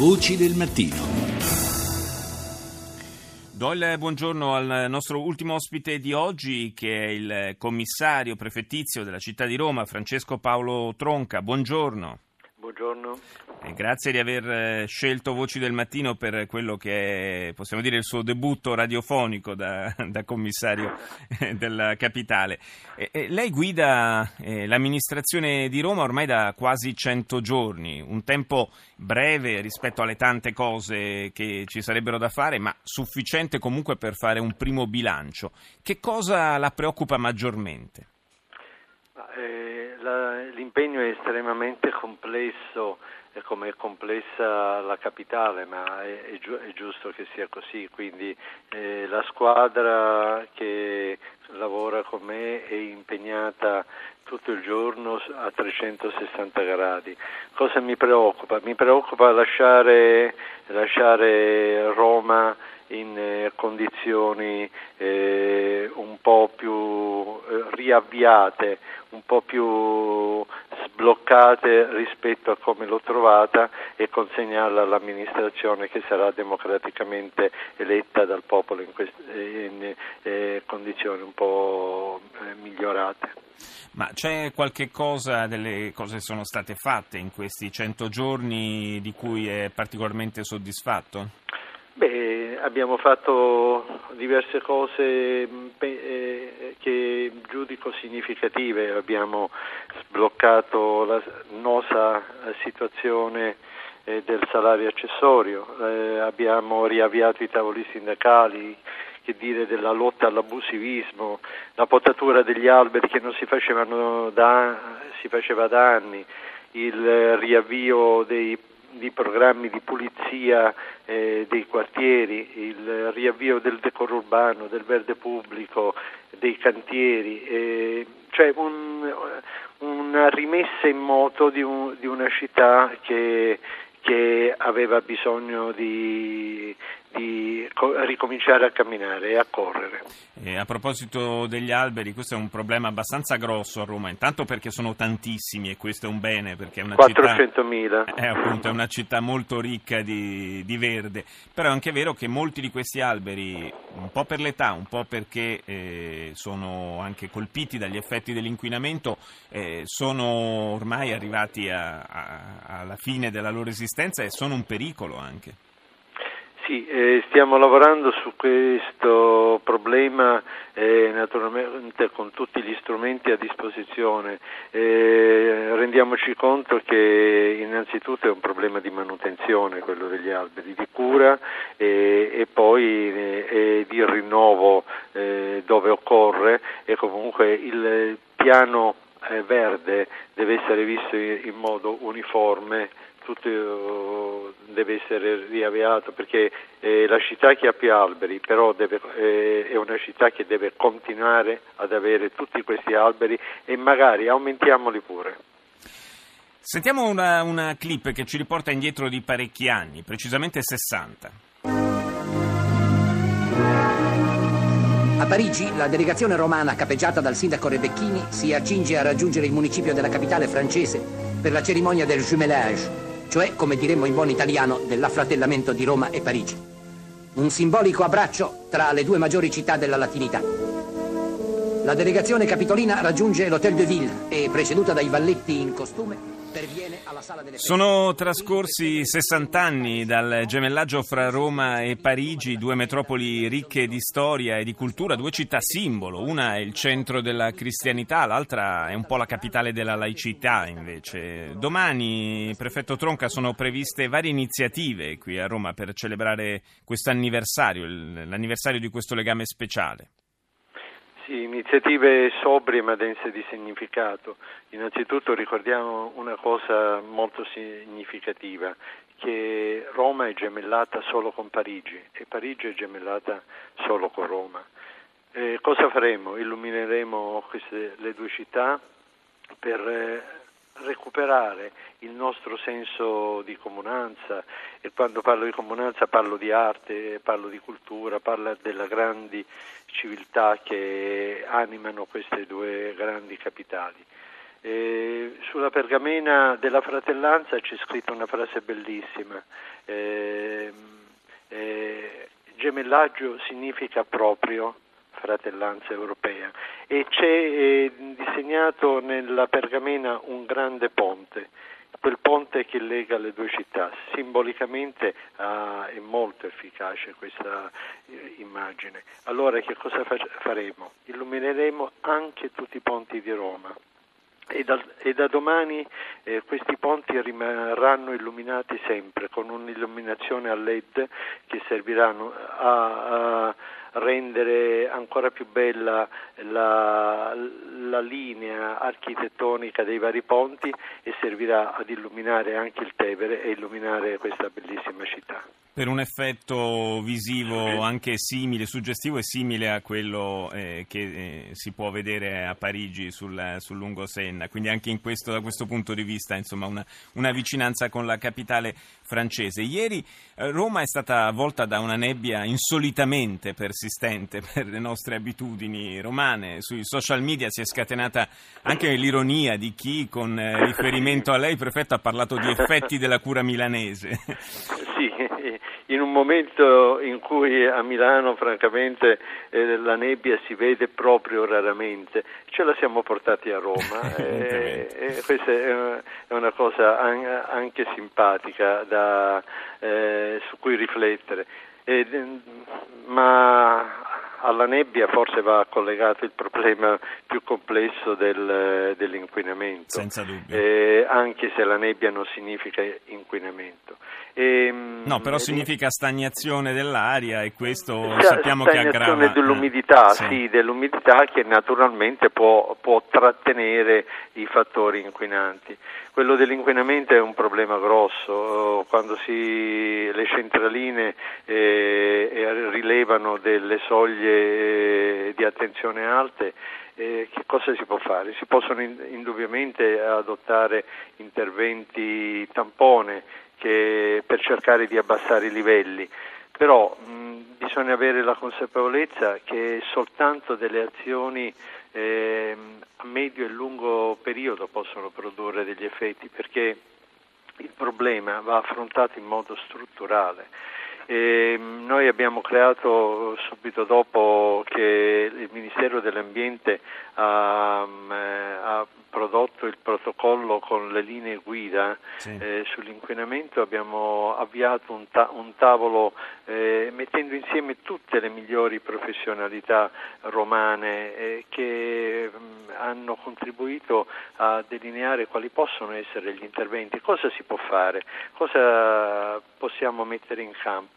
Voci del mattino. Do il buongiorno al nostro ultimo ospite di oggi, che è il commissario prefettizio della città di Roma, Francesco Paolo Tronca. Buongiorno. Buongiorno. Eh, grazie di aver eh, scelto Voci del Mattino per quello che è, possiamo dire, il suo debutto radiofonico da, da commissario eh, della capitale. lei guida l'amministrazione di Roma ormai da quasi 100 giorni, un tempo breve rispetto alle tante cose che ci sarebbero da fare, ma sufficiente comunque per fare un primo bilancio. Che cosa la preoccupa maggiormente? l'impegno è estremamente complesso come è complessa la capitale, ma è, è, giu- è giusto che sia così, quindi eh, la squadra che lavora con me è impegnata tutto il giorno a 360 gradi. Cosa mi preoccupa? Mi preoccupa lasciare, lasciare Roma in eh, condizioni eh, un po' più eh, riavviate, un po' più sbloccate rispetto a come l'ho trovata e consegnarla all'amministrazione che sarà democraticamente eletta dal popolo in, quest- in eh, condizioni un po' eh, migliorate. Ma c'è qualche cosa delle cose che sono state fatte in questi cento giorni di cui è particolarmente soddisfatto? Beh, abbiamo fatto diverse cose eh, che giudico significative, abbiamo sbloccato la nosa situazione eh, del salario accessorio, eh, abbiamo riavviato i tavoli sindacali, che dire della lotta all'abusivismo, la potatura degli alberi che non si, da, si faceva da anni, il riavvio dei di programmi di pulizia eh, dei quartieri, il riavvio del decoro urbano, del verde pubblico, dei cantieri, eh, cioè un, una rimessa in moto di, un, di una città che, che aveva bisogno di, di ricominciare a camminare e a correre. E a proposito degli alberi, questo è un problema abbastanza grosso a Roma, intanto perché sono tantissimi e questo è un bene, perché è una 400.000. città, è, appunto, è una città molto ricca di, di, verde, però è anche vero che molti di questi alberi, un po' per l'età, un po' perché eh, sono anche colpiti dagli effetti dell'inquinamento, eh, sono ormai arrivati a, a, alla fine della loro esistenza e sono un pericolo anche. Sì, eh, stiamo lavorando su questo problema eh, naturalmente con tutti gli strumenti a disposizione. Eh, rendiamoci conto che innanzitutto è un problema di manutenzione quello degli alberi, di cura e poi eh, di rinnovo eh, dove occorre e comunque il piano eh, verde deve essere visto in modo uniforme tutto eh, deve essere riavviato perché eh, la città che ha più alberi però deve, eh, è una città che deve continuare ad avere tutti questi alberi e magari aumentiamoli pure. Sentiamo una, una clip che ci riporta indietro di parecchi anni, precisamente 60. A Parigi la delegazione romana capeggiata dal sindaco Rebecchini si accinge a raggiungere il municipio della capitale francese per la cerimonia del jumelage, cioè, come diremmo in buon italiano, dell'affratellamento di Roma e Parigi. Un simbolico abbraccio tra le due maggiori città della latinità. La delegazione capitolina raggiunge l'Hotel de Ville e, preceduta dai valletti in costume, sono trascorsi 60 anni dal gemellaggio fra Roma e Parigi, due metropoli ricche di storia e di cultura, due città simbolo. Una è il centro della cristianità, l'altra è un po' la capitale della laicità invece. Domani, prefetto Tronca, sono previste varie iniziative qui a Roma per celebrare questo anniversario, l'anniversario di questo legame speciale. Sì, iniziative sobrie ma dense di significato. Innanzitutto ricordiamo una cosa molto significativa, che Roma è gemellata solo con Parigi e Parigi è gemellata solo con Roma. Eh, cosa faremo? Illumineremo queste, le due città per eh, recuperare il nostro senso di comunanza e quando parlo di comunanza parlo di arte, parlo di cultura, parlo delle grandi civiltà che animano queste due grandi capitali. Eh, sulla pergamena della fratellanza c'è scritta una frase bellissima. Eh, eh, gemellaggio significa proprio fratellanza europea e c'è eh, disegnato nella pergamena un grande ponte quel ponte che lega le due città. Simbolicamente uh, è molto efficace questa eh, immagine. Allora che cosa fa- faremo? Illumineremo anche tutti i ponti di Roma. E da, e da domani eh, questi ponti rimarranno illuminati sempre con un'illuminazione a LED che serviranno a, a rendere ancora più bella la, la, linea architettonica dei vari ponti e servirà ad illuminare anche il Tevere e illuminare questa bellissima città per un effetto visivo anche simile, suggestivo e simile a quello eh, che eh, si può vedere a Parigi sul, sul lungo Senna. Quindi anche questo, da questo punto di vista insomma, una, una, vicinanza con la capitale francese. Ieri eh, Roma è stata avvolta da una nebbia insolitamente persistente per le nostre abitudini romane. Sui social media si è scatenata anche l'ironia di chi con eh, riferimento a lei, prefetto, ha parlato di effetti della cura milanese. Sì, in un momento in cui a Milano francamente eh, la nebbia si vede proprio raramente, ce la siamo portati a Roma e, e, questa è una cosa anche simpatica da, eh, su cui riflettere. E, ma alla nebbia forse va collegato il problema più complesso del, dell'inquinamento, Senza dubbio. Eh, anche se la nebbia non significa inquinamento. E, ehm, no, però significa stagnazione dell'aria e questo sappiamo che aggrava. Stagnazione dell'umidità, eh, sì. sì. dell'umidità che naturalmente può, può trattenere i fattori inquinanti. Quello dell'inquinamento è un problema grosso, quando si, le centraline eh, rilevano delle soglie eh, di attenzione alte, eh, che cosa si può fare? Si possono in, indubbiamente adottare interventi tampone che, per cercare di abbassare i livelli, però mh, bisogna avere la consapevolezza che soltanto delle azioni eh, a medio e lungo periodo possono produrre degli effetti perché il problema va affrontato in modo strutturale. E noi abbiamo creato subito dopo che il Ministero dell'Ambiente ha, ha prodotto il protocollo con le linee guida sì. eh, sull'inquinamento abbiamo avviato un, ta- un tavolo eh, mettendo insieme tutte le migliori professionalità romane eh, che mh, hanno contribuito a delineare quali possono essere gli interventi, cosa si può fare, cosa possiamo mettere in campo.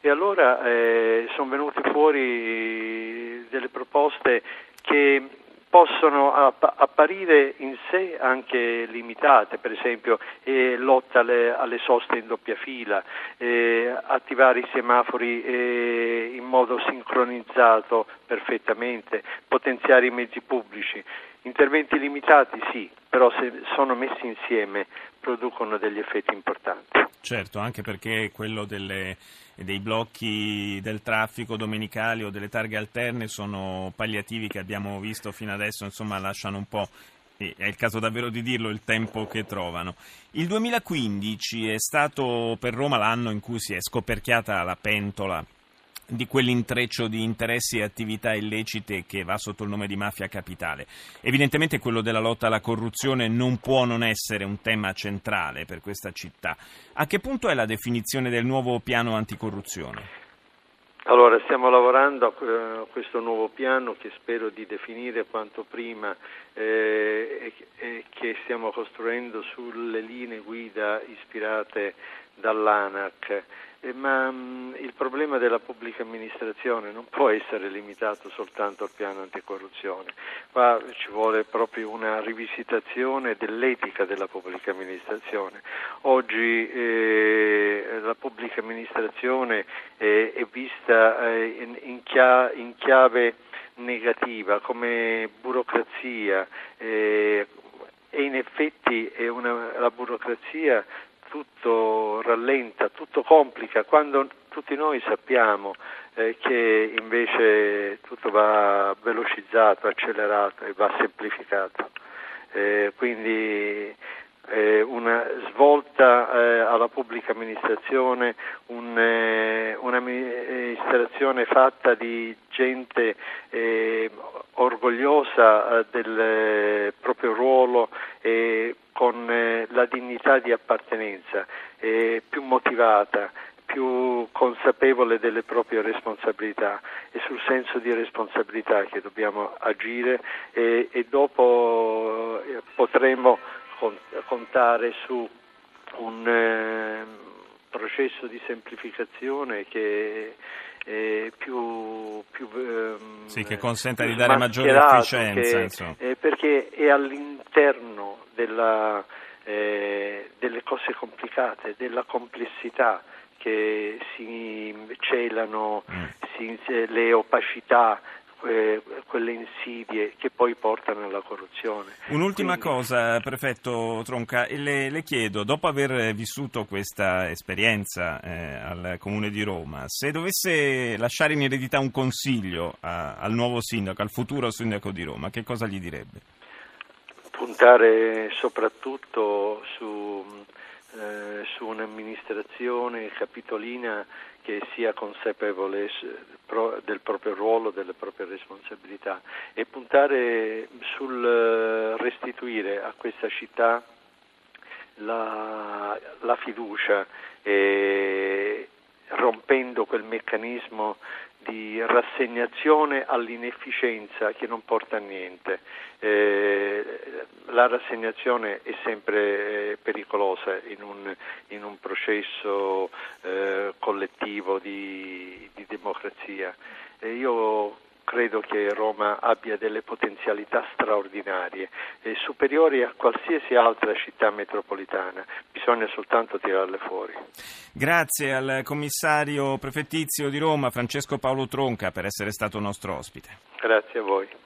E allora eh, sono venute fuori delle proposte che possono apparire in sé anche limitate, per esempio eh, lotta alle, alle, soste in doppia fila, eh, attivare i semafori eh, in modo sincronizzato perfettamente, potenziare i mezzi pubblici. Interventi limitati sì, però se sono messi insieme producono degli effetti importanti. Certo, anche perché quello delle, dei blocchi del traffico domenicali o delle targhe alterne sono palliativi che abbiamo visto fino adesso, insomma lasciano un po' è il caso davvero di dirlo, il tempo che trovano. Il 2015 è stato per Roma l'anno in cui si è scoperchiata la pentola di quell'intreccio di interessi e attività illecite che va sotto il nome di mafia capitale. Evidentemente quello della lotta alla corruzione non può non essere un tema centrale per questa città. A che punto è la definizione del nuovo piano anticorruzione? Allora, stiamo lavorando a questo nuovo piano che spero di definire quanto prima eh, e, che stiamo costruendo sulle linee guida ispirate dall'ANAC. Eh, ma mm, il problema della pubblica amministrazione non può essere limitato soltanto al piano anticorruzione, qua ci vuole proprio una rivisitazione dell'etica della pubblica amministrazione. Oggi eh, la pubblica amministrazione eh, è vista eh, in, in, chiave negativa come burocrazia eh, e in effetti una, la burocrazia tutto rallenta, tutto complica, quando tutti noi sappiamo eh, che invece tutto va velocizzato, accelerato e va semplificato. eh, quindi eh, una svolta eh, alla pubblica amministrazione, un, eh, un'amministrazione fatta di gente eh, orgogliosa eh, del eh, proprio ruolo e con la dignità di appartenenza, più motivata più consapevole delle proprie responsabilità e sul senso di responsabilità che dobbiamo agire e, e dopo potremo contare su un eh, processo di semplificazione che è più, più ehm, sì, che consenta di dare maggiore efficienza che, eh, perché è all'interno della, eh, delle cose complicate, della complessità che si celano mm. si, le opacità quelle insidie che poi portano alla corruzione. Un'ultima Quindi... cosa, prefetto Tronca, le, le, chiedo, dopo aver vissuto questa esperienza eh, al Comune di Roma, se dovesse lasciare in eredità un consiglio a, al nuovo sindaco, al futuro sindaco di Roma, che cosa gli direbbe? Puntare soprattutto su, eh, su un'amministrazione capitolina che sia consapevole del proprio ruolo, delle proprie responsabilità. E puntare sul eh, restituire a questa città la, la fiducia eh, rompendo quel meccanismo di rassegnazione all'inefficienza che non porta a niente. Eh, la rassegnazione è sempre eh, pericolosa in un, in un processo eh, collettivo di, di democrazia. Io credo che Roma abbia delle potenzialità straordinarie, eh, superiori a qualsiasi altra città metropolitana, bisogna soltanto tirarle fuori. Grazie al commissario prefettizio di Roma, Francesco Paolo Tronca, per essere stato nostro ospite. Grazie a voi.